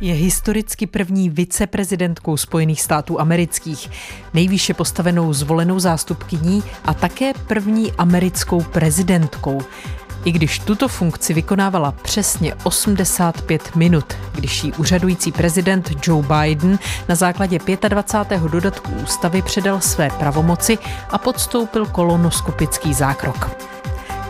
Je historicky první viceprezidentkou Spojených států amerických, nejvýše postavenou zvolenou zástupkyní a také první americkou prezidentkou. I když tuto funkci vykonávala přesně 85 minut, když jí úřadující prezident Joe Biden na základě 25. dodatku ústavy předal své pravomoci a podstoupil kolonoskopický zákrok.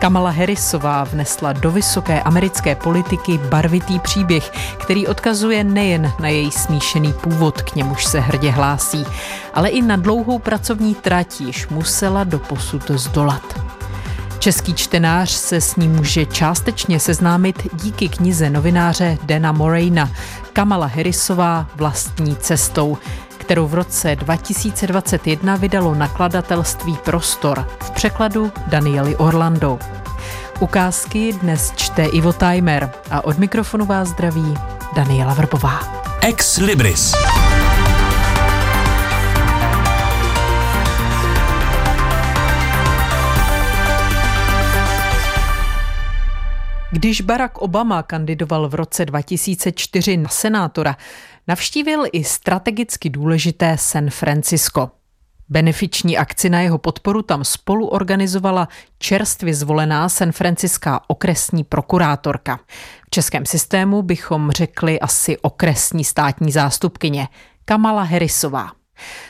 Kamala Harrisová vnesla do vysoké americké politiky barvitý příběh, který odkazuje nejen na její smíšený původ, k němuž se hrdě hlásí, ale i na dlouhou pracovní trať již musela do posud zdolat. Český čtenář se s ní může částečně seznámit díky knize novináře Dana Morejna Kamala Harrisová vlastní cestou, kterou v roce 2021 vydalo nakladatelství Prostor v překladu Danieli Orlando. Ukázky dnes čte Ivo Timer a od mikrofonu vás zdraví Daniela Vrbová. Ex Libris. Když Barack Obama kandidoval v roce 2004 na senátora, navštívil i strategicky důležité San Francisco. Benefiční akci na jeho podporu tam spolu organizovala čerstvě zvolená San Franciská okresní prokurátorka. V českém systému bychom řekli asi okresní státní zástupkyně Kamala Harrisová.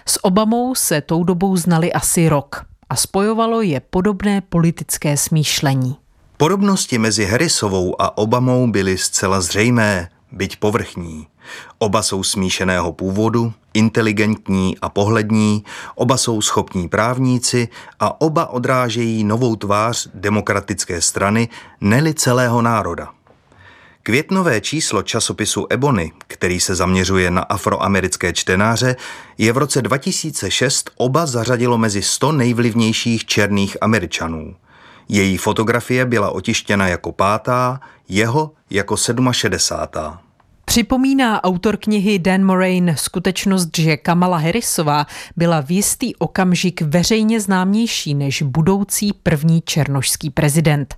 S Obamou se tou dobou znali asi rok a spojovalo je podobné politické smýšlení. Podobnosti mezi Harrisovou a Obamou byly zcela zřejmé, byť povrchní. Oba jsou smíšeného původu, inteligentní a pohlední, oba jsou schopní právníci a oba odrážejí novou tvář demokratické strany, neli celého národa. Květnové číslo časopisu Ebony, který se zaměřuje na afroamerické čtenáře, je v roce 2006 oba zařadilo mezi 100 nejvlivnějších černých američanů. Její fotografie byla otištěna jako pátá, jeho jako 67. Připomíná autor knihy Dan Moraine skutečnost, že Kamala Harrisová byla v jistý okamžik veřejně známější než budoucí první černošský prezident.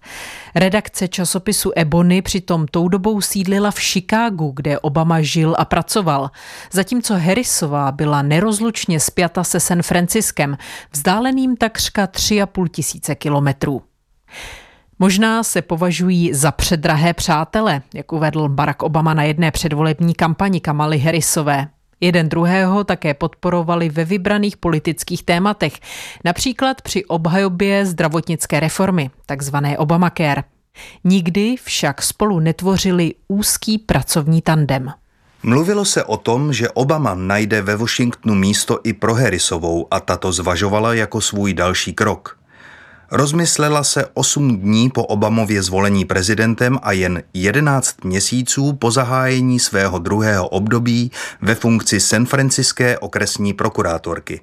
Redakce časopisu Ebony přitom tou dobou sídlila v Chicagu, kde Obama žil a pracoval, zatímco Harrisová byla nerozlučně spjata se San Franciskem, vzdáleným takřka 3,5 tisíce kilometrů. Možná se považují za předrahé přátele, jak uvedl Barack Obama na jedné předvolební kampani Kamaly Harrisové. Jeden druhého také podporovali ve vybraných politických tématech, například při obhajobě zdravotnické reformy, takzvané Obamacare. Nikdy však spolu netvořili úzký pracovní tandem. Mluvilo se o tom, že Obama najde ve Washingtonu místo i pro Harrisovou a tato zvažovala jako svůj další krok. Rozmyslela se 8 dní po Obamově zvolení prezidentem a jen 11 měsíců po zahájení svého druhého období ve funkci San Franciské okresní prokurátorky.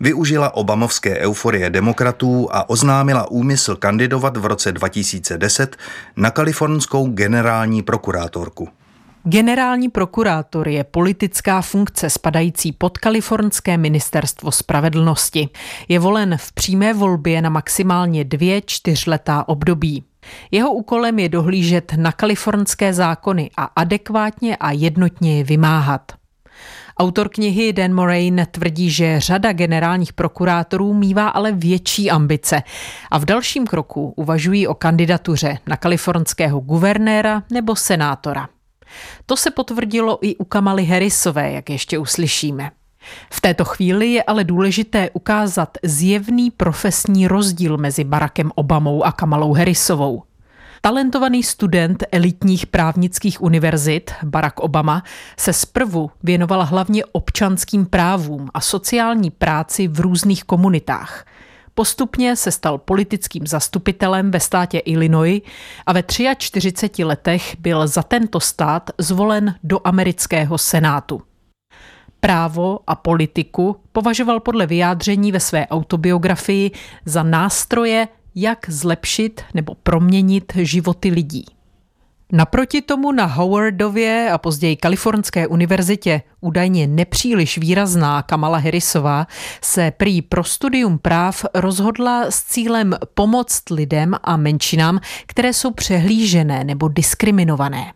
Využila obamovské euforie demokratů a oznámila úmysl kandidovat v roce 2010 na kalifornskou generální prokurátorku. Generální prokurátor je politická funkce spadající pod kalifornské ministerstvo spravedlnosti. Je volen v přímé volbě na maximálně dvě čtyřletá období. Jeho úkolem je dohlížet na kalifornské zákony a adekvátně a jednotně je vymáhat. Autor knihy Dan Moraine tvrdí, že řada generálních prokurátorů mívá ale větší ambice a v dalším kroku uvažují o kandidatuře na kalifornského guvernéra nebo senátora. To se potvrdilo i u Kamaly Harrisové, jak ještě uslyšíme. V této chvíli je ale důležité ukázat zjevný profesní rozdíl mezi Barackem Obamou a Kamalou Harrisovou. Talentovaný student elitních právnických univerzit Barack Obama se zprvu věnoval hlavně občanským právům a sociální práci v různých komunitách – Postupně se stal politickým zastupitelem ve státě Illinois a ve 43 letech byl za tento stát zvolen do amerického senátu. Právo a politiku považoval podle vyjádření ve své autobiografii za nástroje, jak zlepšit nebo proměnit životy lidí. Naproti tomu na Howardově a později Kalifornské univerzitě údajně nepříliš výrazná Kamala Harrisová se prý pro studium práv rozhodla s cílem pomoct lidem a menšinám, které jsou přehlížené nebo diskriminované.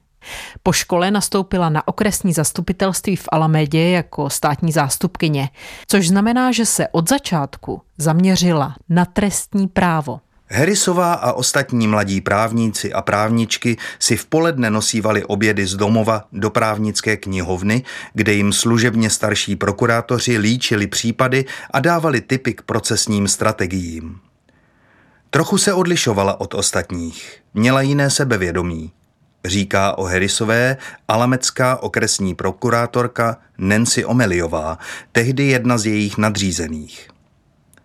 Po škole nastoupila na okresní zastupitelství v Alamedě jako státní zástupkyně, což znamená, že se od začátku zaměřila na trestní právo. Harrisová a ostatní mladí právníci a právničky si v poledne nosívali obědy z domova do právnické knihovny, kde jim služebně starší prokurátoři líčili případy a dávali typy k procesním strategiím. Trochu se odlišovala od ostatních, měla jiné sebevědomí. Říká o Harrisové alamecká okresní prokurátorka Nancy Omeliová, tehdy jedna z jejich nadřízených.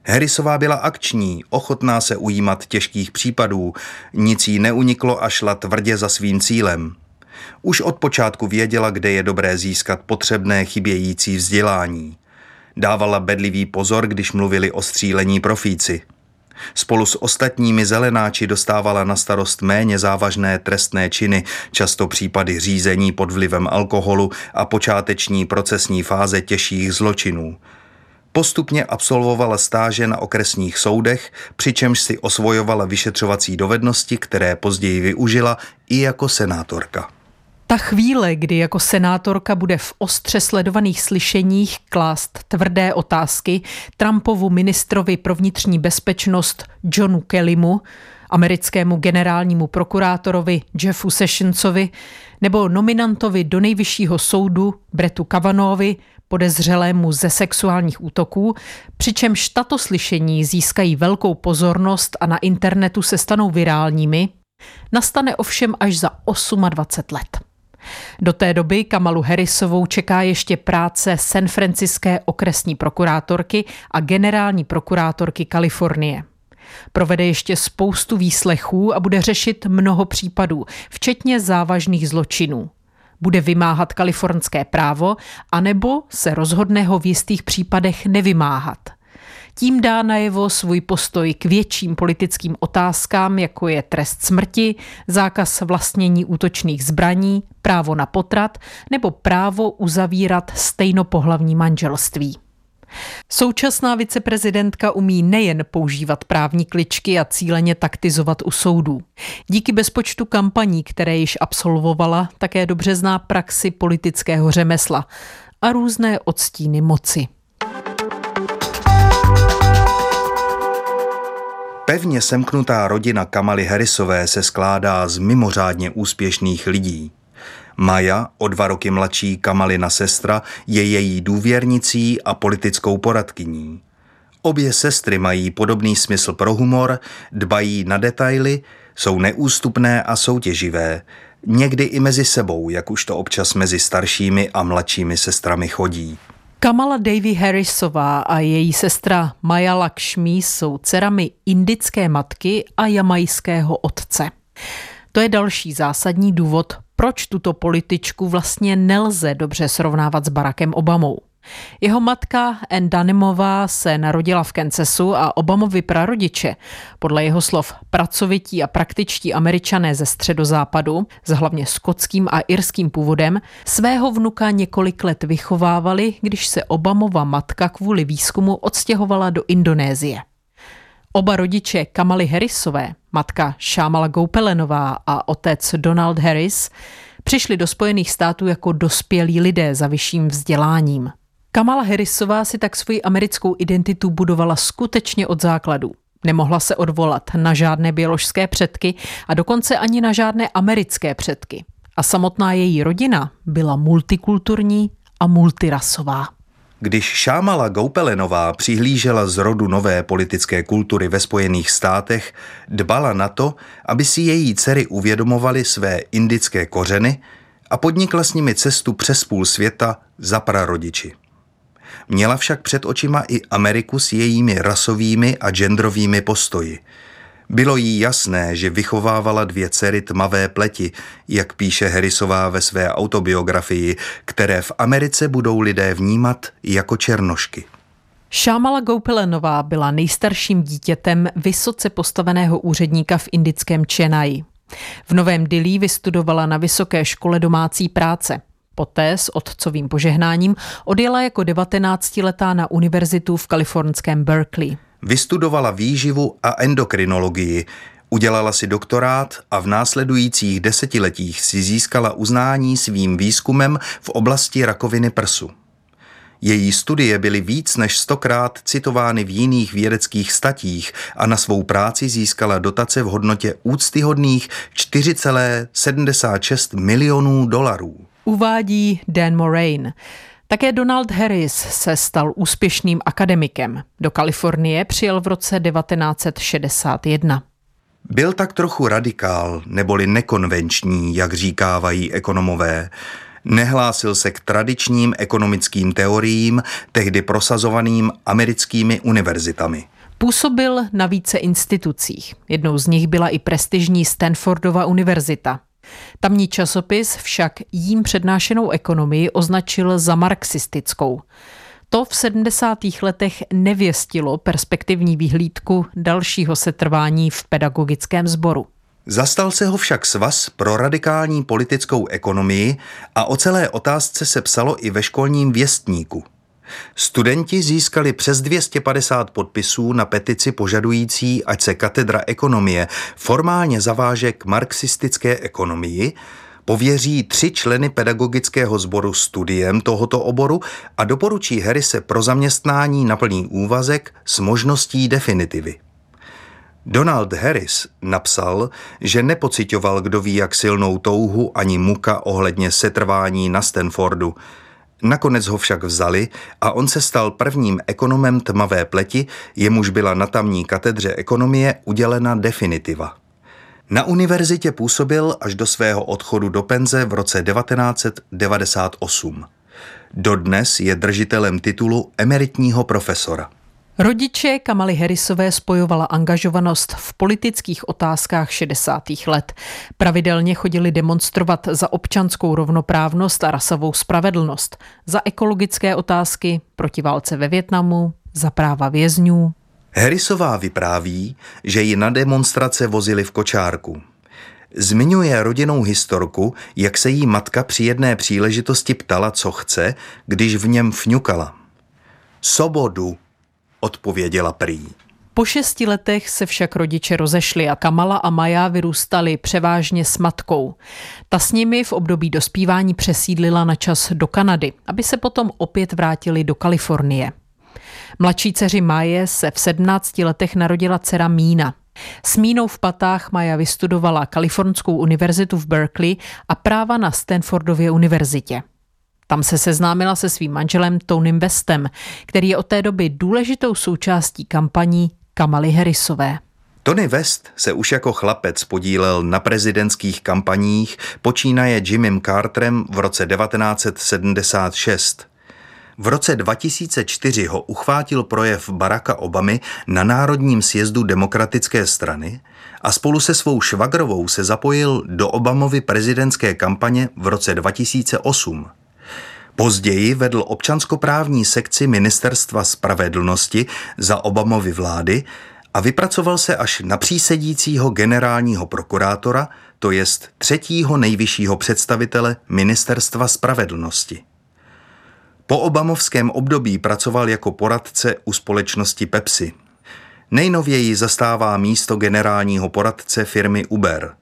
Harrisová byla akční, ochotná se ujímat těžkých případů, nic jí neuniklo a šla tvrdě za svým cílem. Už od počátku věděla, kde je dobré získat potřebné chybějící vzdělání. Dávala bedlivý pozor, když mluvili o střílení profíci. Spolu s ostatními zelenáči dostávala na starost méně závažné trestné činy, často případy řízení pod vlivem alkoholu a počáteční procesní fáze těžších zločinů – Postupně absolvovala stáže na okresních soudech, přičemž si osvojovala vyšetřovací dovednosti, které později využila i jako senátorka. Ta chvíle, kdy jako senátorka bude v ostře sledovaných slyšeních klást tvrdé otázky Trumpovu ministrovi pro vnitřní bezpečnost Johnu Kellymu, americkému generálnímu prokurátorovi Jeffu Sessionsovi nebo nominantovi do nejvyššího soudu Bretu Kavanaughvi, podezřelému ze sexuálních útoků, přičemž tato slyšení získají velkou pozornost a na internetu se stanou virálními, nastane ovšem až za 28 let. Do té doby Kamalu Harrisovou čeká ještě práce San Franciské okresní prokurátorky a generální prokurátorky Kalifornie. Provede ještě spoustu výslechů a bude řešit mnoho případů, včetně závažných zločinů bude vymáhat kalifornské právo, anebo se rozhodne ho v jistých případech nevymáhat. Tím dá najevo svůj postoj k větším politickým otázkám, jako je trest smrti, zákaz vlastnění útočných zbraní, právo na potrat nebo právo uzavírat stejnopohlavní manželství. Současná viceprezidentka umí nejen používat právní kličky a cíleně taktizovat u soudů. Díky bezpočtu kampaní, které již absolvovala, také dobře zná praxi politického řemesla a různé odstíny moci. Pevně semknutá rodina Kamaly Harrisové se skládá z mimořádně úspěšných lidí. Maja, o dva roky mladší Kamalina sestra, je její důvěrnicí a politickou poradkyní. Obě sestry mají podobný smysl pro humor, dbají na detaily, jsou neústupné a soutěživé, někdy i mezi sebou, jak už to občas mezi staršími a mladšími sestrami chodí. Kamala Davy Harrisová a její sestra Maya Lakshmi jsou dcerami indické matky a jamajského otce. To je další zásadní důvod, proč tuto političku vlastně nelze dobře srovnávat s Barackem Obamou. Jeho matka Ann Danimová se narodila v Kansasu a Obamovi prarodiče, podle jeho slov pracovití a praktičtí američané ze středozápadu, s hlavně skotským a irským původem, svého vnuka několik let vychovávali, když se Obamova matka kvůli výzkumu odstěhovala do Indonésie. Oba rodiče Kamaly Harrisové, matka Šámala Goupelenová a otec Donald Harris, přišli do Spojených států jako dospělí lidé za vyšším vzděláním. Kamala Harrisová si tak svoji americkou identitu budovala skutečně od základu. Nemohla se odvolat na žádné běložské předky a dokonce ani na žádné americké předky. A samotná její rodina byla multikulturní a multirasová. Když Šámala Goupelenová přihlížela z rodu nové politické kultury ve Spojených státech, dbala na to, aby si její dcery uvědomovaly své indické kořeny a podnikla s nimi cestu přes půl světa za prarodiči. Měla však před očima i Ameriku s jejími rasovými a genderovými postoji – bylo jí jasné, že vychovávala dvě dcery tmavé pleti, jak píše Harrisová ve své autobiografii, které v Americe budou lidé vnímat jako černošky. Šámala Goupelenová byla nejstarším dítětem vysoce postaveného úředníka v indickém Chennai. V Novém Dillí vystudovala na vysoké škole domácí práce. Poté s otcovým požehnáním odjela jako 19-letá na univerzitu v kalifornském Berkeley. Vystudovala výživu a endokrinologii. Udělala si doktorát a v následujících desetiletích si získala uznání svým výzkumem v oblasti rakoviny prsu. Její studie byly víc než stokrát citovány v jiných vědeckých statích a na svou práci získala dotace v hodnotě úctyhodných 4,76 milionů dolarů. Uvádí Dan Moraine. Také Donald Harris se stal úspěšným akademikem. Do Kalifornie přijel v roce 1961. Byl tak trochu radikál, neboli nekonvenční, jak říkávají ekonomové. Nehlásil se k tradičním ekonomickým teoriím, tehdy prosazovaným americkými univerzitami. Působil na více institucích. Jednou z nich byla i prestižní Stanfordova univerzita. Tamní časopis však jím přednášenou ekonomii označil za marxistickou. To v 70. letech nevěstilo perspektivní výhlídku dalšího setrvání v pedagogickém sboru. Zastal se ho však svaz pro radikální politickou ekonomii a o celé otázce se psalo i ve školním věstníku. Studenti získali přes 250 podpisů na petici požadující, ať se katedra ekonomie formálně zaváže k marxistické ekonomii, pověří tři členy pedagogického sboru studiem tohoto oboru a doporučí Harrise pro zaměstnání na plný úvazek s možností definitivy. Donald Harris napsal, že nepocitoval kdo ví jak silnou touhu ani muka ohledně setrvání na Stanfordu. Nakonec ho však vzali a on se stal prvním ekonomem tmavé pleti, jemuž byla na tamní katedře ekonomie udělena definitiva. Na univerzitě působil až do svého odchodu do penze v roce 1998. Dodnes je držitelem titulu emeritního profesora. Rodiče Kamaly Harrisové spojovala angažovanost v politických otázkách 60. let. Pravidelně chodili demonstrovat za občanskou rovnoprávnost a rasovou spravedlnost, za ekologické otázky, proti válce ve Větnamu, za práva vězňů. Harrisová vypráví, že ji na demonstrace vozili v kočárku. Zmiňuje rodinnou historku, jak se jí matka při jedné příležitosti ptala, co chce, když v něm fňukala. Sobodu, odpověděla prý. Po šesti letech se však rodiče rozešli a Kamala a Maja vyrůstali převážně s matkou. Ta s nimi v období dospívání přesídlila na čas do Kanady, aby se potom opět vrátili do Kalifornie. Mladší dceři Maje se v 17 letech narodila dcera Mína. S Mínou v patách Maja vystudovala Kalifornskou univerzitu v Berkeley a práva na Stanfordově univerzitě. Tam se seznámila se svým manželem Tonym Westem, který je od té doby důležitou součástí kampaní Kamaly Harrisové. Tony West se už jako chlapec podílel na prezidentských kampaních, počínaje Jimmym Carterem v roce 1976. V roce 2004 ho uchvátil projev Baracka Obamy na Národním sjezdu demokratické strany a spolu se svou švagrovou se zapojil do Obamovy prezidentské kampaně v roce 2008. Později vedl občanskoprávní sekci Ministerstva spravedlnosti za Obamovy vlády a vypracoval se až na přísedícího generálního prokurátora, to jest třetího nejvyššího představitele Ministerstva spravedlnosti. Po obamovském období pracoval jako poradce u společnosti Pepsi. Nejnověji zastává místo generálního poradce firmy Uber –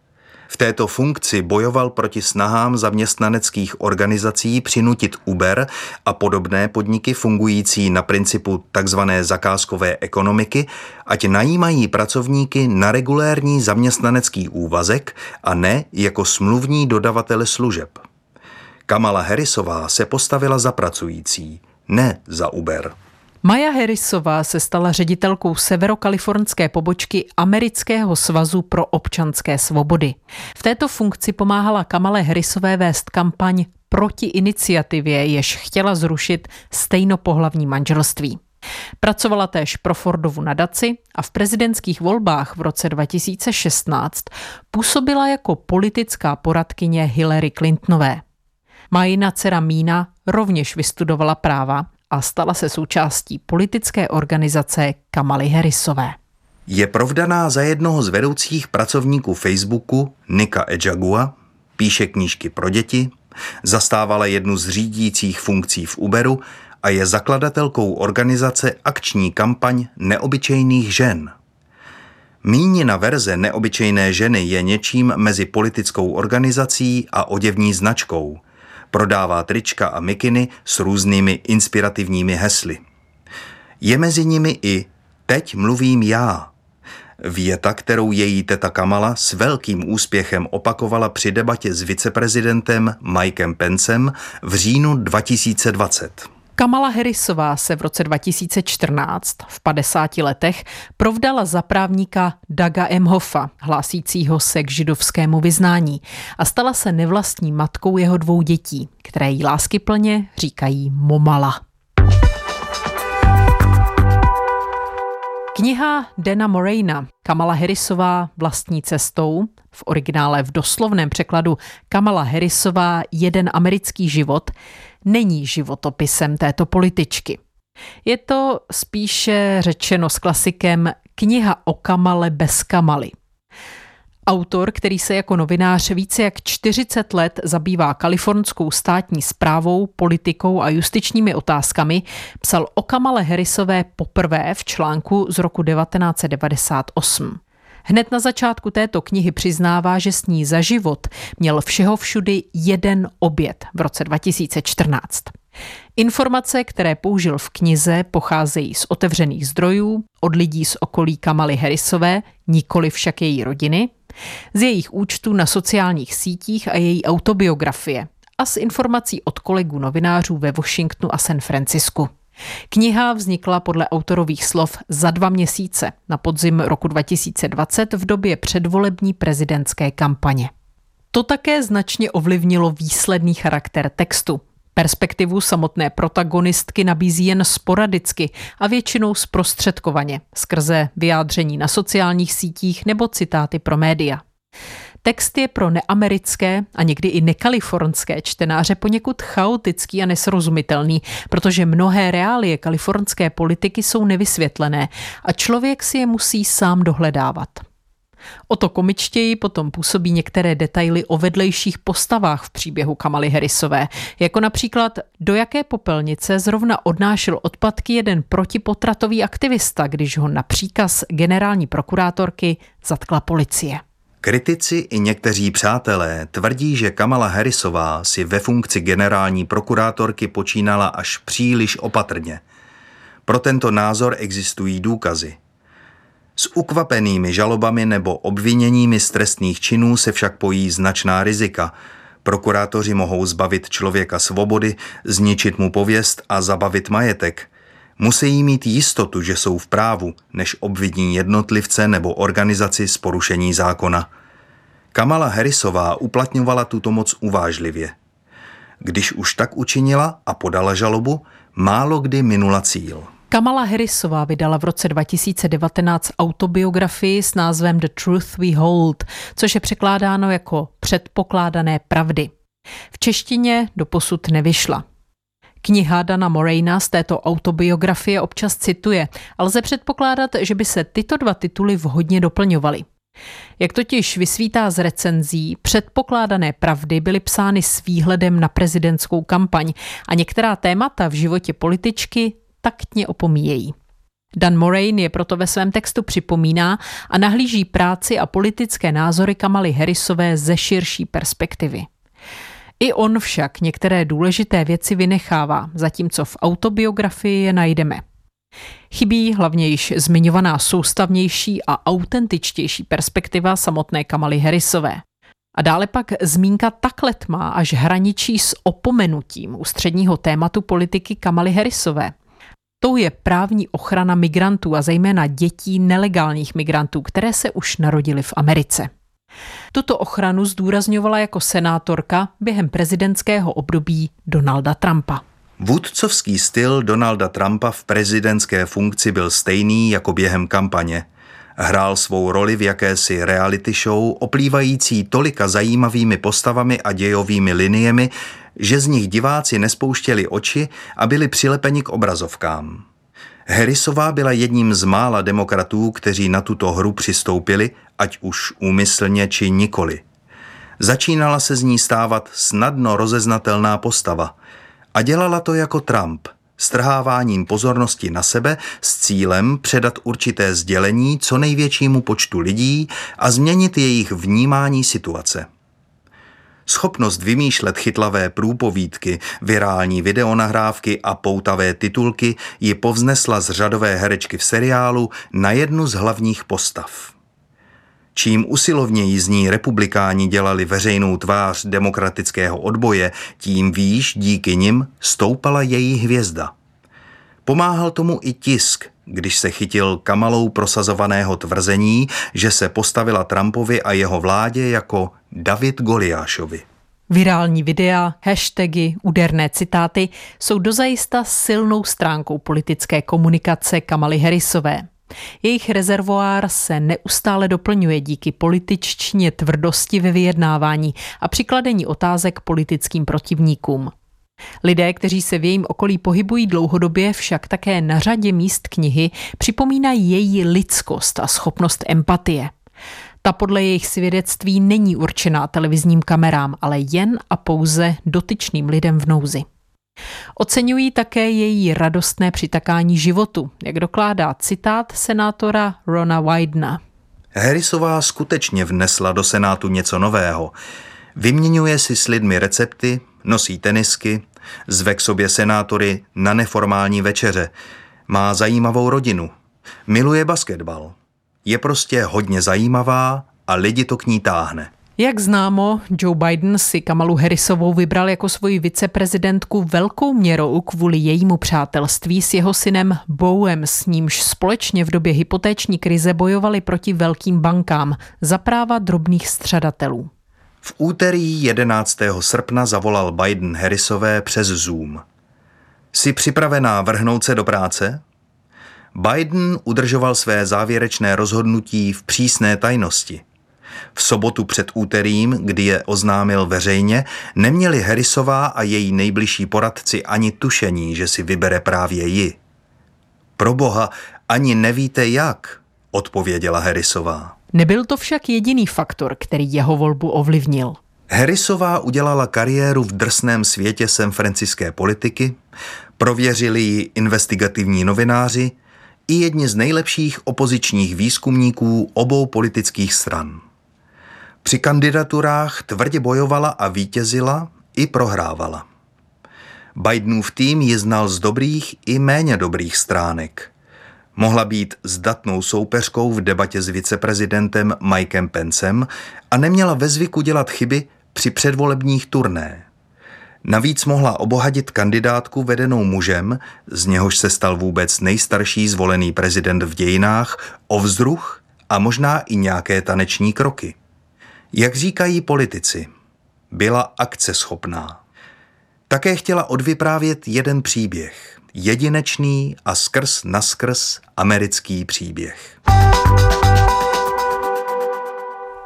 v této funkci bojoval proti snahám zaměstnaneckých organizací přinutit Uber a podobné podniky fungující na principu tzv. zakázkové ekonomiky, ať najímají pracovníky na regulérní zaměstnanecký úvazek a ne jako smluvní dodavatele služeb. Kamala Harrisová se postavila za pracující, ne za Uber. Maja Harrisová se stala ředitelkou severokalifornské pobočky Amerického svazu pro občanské svobody. V této funkci pomáhala Kamale Harrisové vést kampaň proti iniciativě, jež chtěla zrušit stejnopohlavní manželství. Pracovala též pro Fordovu nadaci a v prezidentských volbách v roce 2016 působila jako politická poradkyně Hillary Clintonové. Majina dcera Mína rovněž vystudovala práva a stala se součástí politické organizace Kamaly Harrisové. Je provdaná za jednoho z vedoucích pracovníků Facebooku, Nika Ejagua, píše knížky pro děti, zastávala jednu z řídících funkcí v Uberu a je zakladatelkou organizace Akční kampaň neobyčejných žen. Mínina verze neobyčejné ženy je něčím mezi politickou organizací a oděvní značkou. Prodává trička a mikiny s různými inspirativními hesly. Je mezi nimi i Teď mluvím já. Věta, kterou její teta Kamala s velkým úspěchem opakovala při debatě s viceprezidentem Mikem Pencem v říjnu 2020. Kamala Harrisová se v roce 2014 v 50 letech provdala za právníka Daga Emhoffa, hlásícího se k židovskému vyznání a stala se nevlastní matkou jeho dvou dětí, které jí láskyplně říkají Momala. Kniha Dana Morena Kamala Harrisová vlastní cestou, v originále v doslovném překladu Kamala Harrisová Jeden americký život, není životopisem této političky. Je to spíše řečeno s klasikem kniha o Kamale bez Kamaly – Autor, který se jako novinář více jak 40 let zabývá kalifornskou státní zprávou, politikou a justičními otázkami, psal o Kamale Harrisové poprvé v článku z roku 1998. Hned na začátku této knihy přiznává, že s ní za život měl všeho všudy jeden oběd v roce 2014. Informace, které použil v knize, pocházejí z otevřených zdrojů, od lidí z okolí Kamaly Harrisové, nikoli však její rodiny, z jejich účtů na sociálních sítích a její autobiografie a z informací od kolegů novinářů ve Washingtonu a San Francisku. Kniha vznikla podle autorových slov za dva měsíce na podzim roku 2020 v době předvolební prezidentské kampaně. To také značně ovlivnilo výsledný charakter textu. Perspektivu samotné protagonistky nabízí jen sporadicky a většinou zprostředkovaně, skrze vyjádření na sociálních sítích nebo citáty pro média. Text je pro neamerické a někdy i nekalifornské čtenáře poněkud chaotický a nesrozumitelný, protože mnohé reálie kalifornské politiky jsou nevysvětlené a člověk si je musí sám dohledávat. O to komičtěji potom působí některé detaily o vedlejších postavách v příběhu Kamaly Harrisové, jako například do jaké popelnice zrovna odnášel odpadky jeden protipotratový aktivista, když ho na příkaz generální prokurátorky zatkla policie. Kritici i někteří přátelé tvrdí, že Kamala Harrisová si ve funkci generální prokurátorky počínala až příliš opatrně. Pro tento názor existují důkazy. S ukvapenými žalobami nebo obviněními z trestných činů se však pojí značná rizika. Prokurátoři mohou zbavit člověka svobody, zničit mu pověst a zabavit majetek. Musí mít jistotu, že jsou v právu, než obviní jednotlivce nebo organizaci z porušení zákona. Kamala Harrisová uplatňovala tuto moc uvážlivě. Když už tak učinila a podala žalobu, málo kdy minula cíl. Kamala Harrisová vydala v roce 2019 autobiografii s názvem The Truth We Hold, což je překládáno jako Předpokládané pravdy. V češtině doposud nevyšla. Kniha Dana Morena z této autobiografie občas cituje a lze předpokládat, že by se tyto dva tituly vhodně doplňovaly. Jak totiž vysvítá z recenzí, předpokládané pravdy byly psány s výhledem na prezidentskou kampaň a některá témata v životě političky taktně opomíjejí. Dan Moraine je proto ve svém textu připomíná a nahlíží práci a politické názory Kamaly Harrisové ze širší perspektivy. I on však některé důležité věci vynechává, zatímco v autobiografii je najdeme. Chybí hlavně již zmiňovaná soustavnější a autentičtější perspektiva samotné Kamaly Harrisové. A dále pak zmínka tak letmá až hraničí s opomenutím ústředního tématu politiky Kamaly Harrisové – Tou je právní ochrana migrantů a zejména dětí nelegálních migrantů, které se už narodily v Americe. Tuto ochranu zdůrazňovala jako senátorka během prezidentského období Donalda Trumpa. Vůdcovský styl Donalda Trumpa v prezidentské funkci byl stejný jako během kampaně. Hrál svou roli v jakési reality show, oplývající tolika zajímavými postavami a dějovými liniemi, že z nich diváci nespouštěli oči a byli přilepeni k obrazovkám. Harrisová byla jedním z mála demokratů, kteří na tuto hru přistoupili, ať už úmyslně či nikoli. Začínala se z ní stávat snadno rozeznatelná postava a dělala to jako Trump, strháváním pozornosti na sebe s cílem předat určité sdělení co největšímu počtu lidí a změnit jejich vnímání situace. Schopnost vymýšlet chytlavé průpovídky, virální videonahrávky a poutavé titulky ji povznesla z řadové herečky v seriálu na jednu z hlavních postav. Čím usilovněji z ní republikáni dělali veřejnou tvář demokratického odboje, tím výš díky nim stoupala její hvězda. Pomáhal tomu i tisk, když se chytil kamalou prosazovaného tvrzení, že se postavila Trumpovi a jeho vládě jako David Goliášovi. Virální videa, hashtagy, úderné citáty jsou dozajista silnou stránkou politické komunikace Kamaly Harrisové. Jejich rezervoár se neustále doplňuje díky političtině tvrdosti ve vyjednávání a přikladení otázek politickým protivníkům. Lidé, kteří se v jejím okolí pohybují dlouhodobě, však také na řadě míst knihy připomínají její lidskost a schopnost empatie. Ta podle jejich svědectví není určená televizním kamerám, ale jen a pouze dotyčným lidem v nouzi. Oceňují také její radostné přitakání životu, jak dokládá citát senátora Rona Wydena. Harrisová skutečně vnesla do Senátu něco nového. Vyměňuje si s lidmi recepty, nosí tenisky, zve k sobě senátory na neformální večeře, má zajímavou rodinu, miluje basketbal. Je prostě hodně zajímavá a lidi to k ní táhne. Jak známo, Joe Biden si Kamalu Harrisovou vybral jako svoji viceprezidentku velkou měrou kvůli jejímu přátelství s jeho synem Bowem, s nímž společně v době hypotéční krize bojovali proti velkým bankám za práva drobných střadatelů. V úterý 11. srpna zavolal Biden Harrisové přes Zoom. Jsi připravená vrhnout se do práce? Biden udržoval své závěrečné rozhodnutí v přísné tajnosti. V sobotu před úterým, kdy je oznámil veřejně, neměli Harrisová a její nejbližší poradci ani tušení, že si vybere právě ji. Pro boha, ani nevíte jak, odpověděla Harrisová. Nebyl to však jediný faktor, který jeho volbu ovlivnil. Harrisová udělala kariéru v drsném světě San franciské politiky, prověřili ji investigativní novináři i jedni z nejlepších opozičních výzkumníků obou politických stran. Při kandidaturách tvrdě bojovala a vítězila i prohrávala. Bidenův tým ji znal z dobrých i méně dobrých stránek. Mohla být zdatnou soupeřkou v debatě s viceprezidentem Mikem Pencem a neměla ve zvyku dělat chyby při předvolebních turné. Navíc mohla obohatit kandidátku vedenou mužem, z něhož se stal vůbec nejstarší zvolený prezident v dějinách, o vzruch a možná i nějaké taneční kroky. Jak říkají politici, byla akceschopná. Také chtěla odvyprávět jeden příběh, jedinečný a skrz naskrz americký příběh.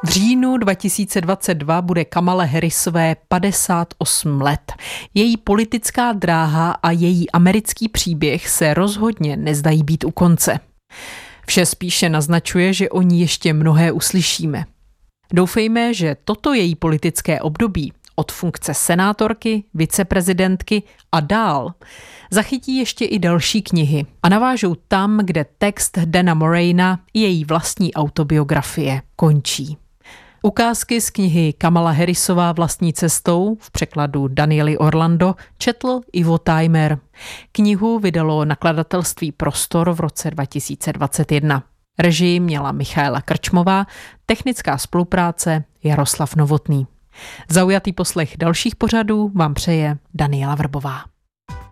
V říjnu 2022 bude Kamale Harrisové 58 let. Její politická dráha a její americký příběh se rozhodně nezdají být u konce. Vše spíše naznačuje, že o ní ještě mnohé uslyšíme. Doufejme, že toto její politické období od funkce senátorky, viceprezidentky a dál zachytí ještě i další knihy a navážou tam, kde text Dana Morena i její vlastní autobiografie končí. Ukázky z knihy Kamala Harrisová vlastní cestou v překladu Danieli Orlando četl Ivo Timer. Knihu vydalo nakladatelství Prostor v roce 2021. Režii měla Michaela Krčmová, technická spolupráce Jaroslav Novotný. Zaujatý poslech dalších pořadů vám přeje Daniela Vrbová.